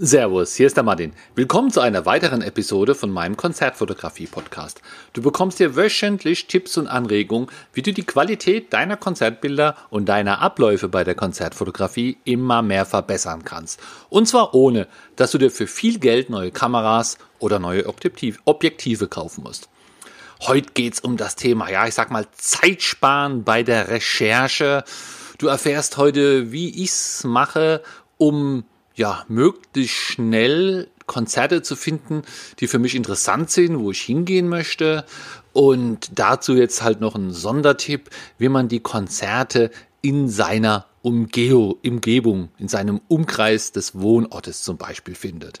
Servus, hier ist der Martin. Willkommen zu einer weiteren Episode von meinem Konzertfotografie-Podcast. Du bekommst hier wöchentlich Tipps und Anregungen, wie du die Qualität deiner Konzertbilder und deiner Abläufe bei der Konzertfotografie immer mehr verbessern kannst. Und zwar ohne, dass du dir für viel Geld neue Kameras oder neue Objektive kaufen musst. Heute geht's um das Thema, ja, ich sag mal, Zeitsparen bei der Recherche. Du erfährst heute, wie ich's mache, um ja, möglichst schnell Konzerte zu finden, die für mich interessant sind, wo ich hingehen möchte. Und dazu jetzt halt noch ein Sondertipp, wie man die Konzerte in seiner Umgeo, Umgebung, in seinem Umkreis des Wohnortes zum Beispiel findet.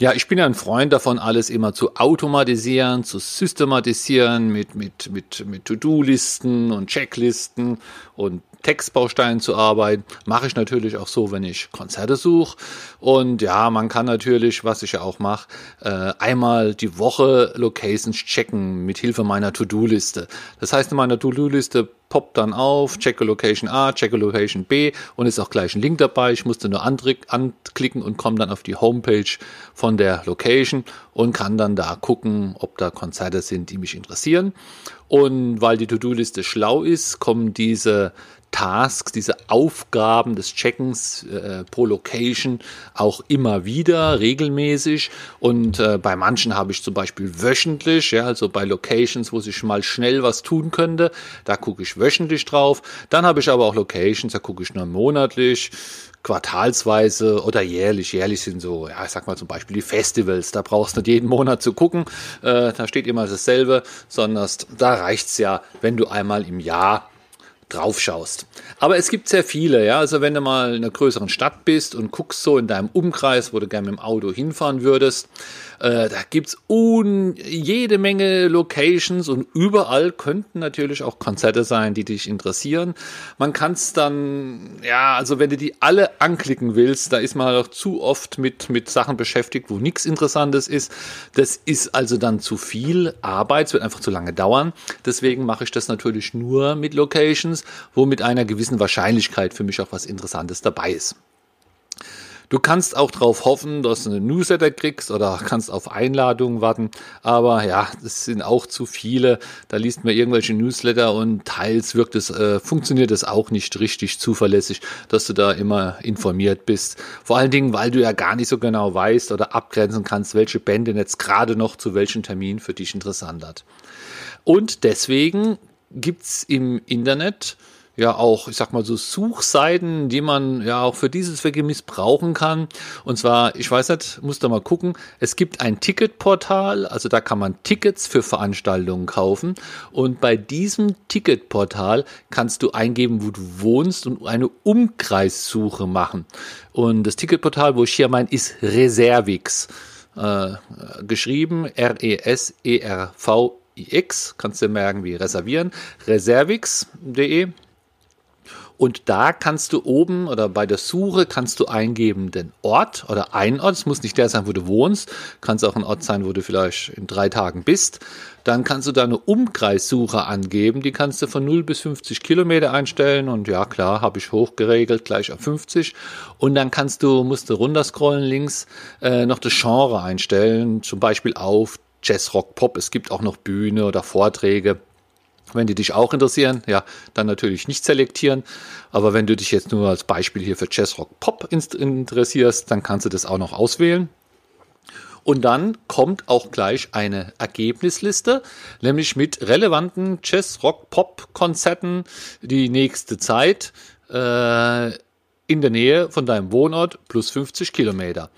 Ja, ich bin ja ein Freund davon, alles immer zu automatisieren, zu systematisieren mit, mit, mit, mit To-Do-Listen und Checklisten und Textbausteinen zu arbeiten. Mache ich natürlich auch so, wenn ich Konzerte suche. Und ja, man kann natürlich, was ich ja auch mache, äh, einmal die Woche Locations checken mit Hilfe meiner To-Do-Liste. Das heißt, in meiner To-Do-Liste poppt dann auf, checke Location A, checke Location B und ist auch gleich ein Link dabei. Ich musste nur anklicken und komme dann auf die Homepage von der Location und kann dann da gucken, ob da Konzerte sind, die mich interessieren. Und weil die To-Do-Liste schlau ist, kommen diese Tasks, diese Aufgaben des Checkens äh, pro Location auch immer wieder regelmäßig. Und äh, bei manchen habe ich zum Beispiel wöchentlich, ja, also bei Locations, wo sich mal schnell was tun könnte, da gucke ich wöchentlich drauf. Dann habe ich aber auch Locations, da gucke ich nur monatlich quartalsweise oder jährlich. Jährlich sind so, ja, ich sag mal zum Beispiel die Festivals. Da brauchst du nicht jeden Monat zu gucken. Äh, da steht immer dasselbe, sondern da reicht's ja, wenn du einmal im Jahr drauf schaust. Aber es gibt sehr viele, ja. Also wenn du mal in einer größeren Stadt bist und guckst so in deinem Umkreis, wo du gerne mit dem Auto hinfahren würdest, äh, da gibt's un jede Menge Locations und überall könnten natürlich auch Konzerte sein, die dich interessieren. Man kann es dann, ja, also wenn du die alle anklicken willst, da ist man halt auch zu oft mit, mit Sachen beschäftigt, wo nichts Interessantes ist. Das ist also dann zu viel Arbeit, es wird einfach zu lange dauern. Deswegen mache ich das natürlich nur mit Locations, wo mit einer gewissen Wahrscheinlichkeit für mich auch was Interessantes dabei ist. Du kannst auch darauf hoffen, dass du eine Newsletter kriegst oder kannst auf Einladungen warten. Aber ja, das sind auch zu viele. Da liest man irgendwelche Newsletter und teils wirkt es, äh, funktioniert es auch nicht richtig zuverlässig, dass du da immer informiert bist. Vor allen Dingen, weil du ja gar nicht so genau weißt oder abgrenzen kannst, welche Bände jetzt gerade noch zu welchem Termin für dich interessant hat. Und deswegen gibt's im Internet ja auch, ich sag mal so Suchseiten, die man ja auch für dieses Zwecke missbrauchen kann. Und zwar, ich weiß nicht, muss da mal gucken. Es gibt ein Ticketportal, also da kann man Tickets für Veranstaltungen kaufen. Und bei diesem Ticketportal kannst du eingeben, wo du wohnst und eine Umkreissuche machen. Und das Ticketportal, wo ich hier meine, ist Reservix. Äh, geschrieben R-E-S-E-R-V-I-X, kannst du merken wie reservieren, reservix.de und da kannst du oben oder bei der Suche kannst du eingeben den Ort oder einen Ort. Es muss nicht der sein, wo du wohnst. Kann es auch ein Ort sein, wo du vielleicht in drei Tagen bist. Dann kannst du da eine Umkreissuche angeben. Die kannst du von 0 bis 50 Kilometer einstellen. Und ja, klar, habe ich hochgeregelt, gleich auf 50. Und dann kannst du, musst du runterscrollen links, äh, noch das Genre einstellen. Zum Beispiel auf Jazz, Rock, Pop. Es gibt auch noch Bühne oder Vorträge. Wenn die dich auch interessieren, ja, dann natürlich nicht selektieren. Aber wenn du dich jetzt nur als Beispiel hier für Jazz Rock Pop interessierst, dann kannst du das auch noch auswählen. Und dann kommt auch gleich eine Ergebnisliste, nämlich mit relevanten Jazz Rock Pop Konzerten die nächste Zeit äh, in der Nähe von deinem Wohnort plus 50 Kilometer.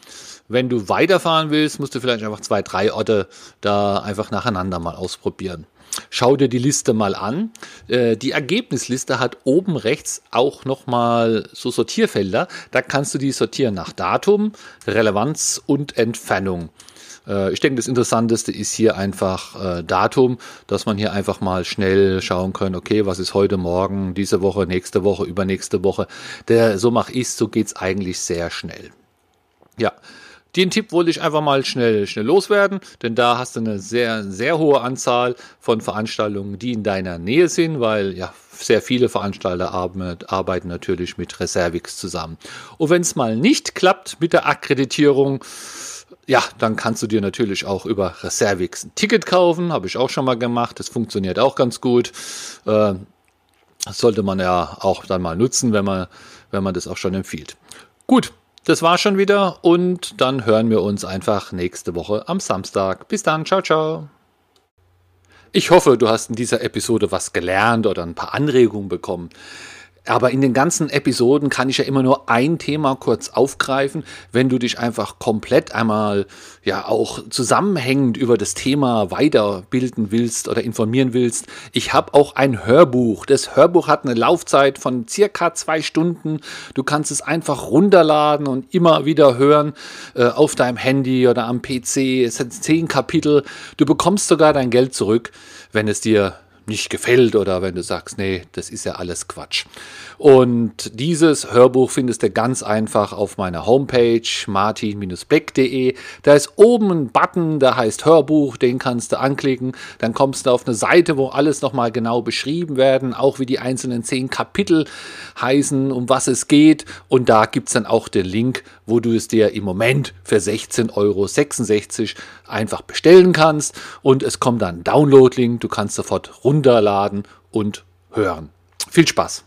Wenn du weiterfahren willst, musst du vielleicht einfach zwei, drei Orte da einfach nacheinander mal ausprobieren. Schau dir die Liste mal an. Äh, die Ergebnisliste hat oben rechts auch nochmal so Sortierfelder. Da kannst du die sortieren nach Datum, Relevanz und Entfernung. Äh, ich denke, das Interessanteste ist hier einfach äh, Datum, dass man hier einfach mal schnell schauen kann, okay, was ist heute Morgen, diese Woche, nächste Woche, übernächste Woche. Der, so mache ich so geht's eigentlich sehr schnell. Ja, Den Tipp wollte ich einfach mal schnell, schnell loswerden, denn da hast du eine sehr, sehr hohe Anzahl von Veranstaltungen, die in deiner Nähe sind, weil ja sehr viele Veranstalter arbeiten natürlich mit Reservix zusammen. Und wenn es mal nicht klappt mit der Akkreditierung, ja, dann kannst du dir natürlich auch über Reservix ein Ticket kaufen. Habe ich auch schon mal gemacht. Das funktioniert auch ganz gut. Äh, sollte man ja auch dann mal nutzen, wenn man, wenn man das auch schon empfiehlt. Gut, das war schon wieder und dann hören wir uns einfach nächste Woche am Samstag. Bis dann, ciao, ciao. Ich hoffe, du hast in dieser Episode was gelernt oder ein paar Anregungen bekommen. Aber in den ganzen Episoden kann ich ja immer nur ein Thema kurz aufgreifen. Wenn du dich einfach komplett einmal ja auch zusammenhängend über das Thema weiterbilden willst oder informieren willst, ich habe auch ein Hörbuch. Das Hörbuch hat eine Laufzeit von circa zwei Stunden. Du kannst es einfach runterladen und immer wieder hören äh, auf deinem Handy oder am PC. Es hat zehn Kapitel. Du bekommst sogar dein Geld zurück, wenn es dir nicht gefällt oder wenn du sagst, nee, das ist ja alles Quatsch. Und dieses Hörbuch findest du ganz einfach auf meiner Homepage martin-beck.de. Da ist oben ein Button, der heißt Hörbuch, den kannst du anklicken. Dann kommst du auf eine Seite, wo alles nochmal genau beschrieben werden, auch wie die einzelnen zehn Kapitel heißen, um was es geht. Und da gibt es dann auch den Link, wo du es dir im Moment für 16,66 Euro einfach bestellen kannst. Und es kommt dann ein Download-Link, du kannst sofort runterladen und hören. Viel Spaß!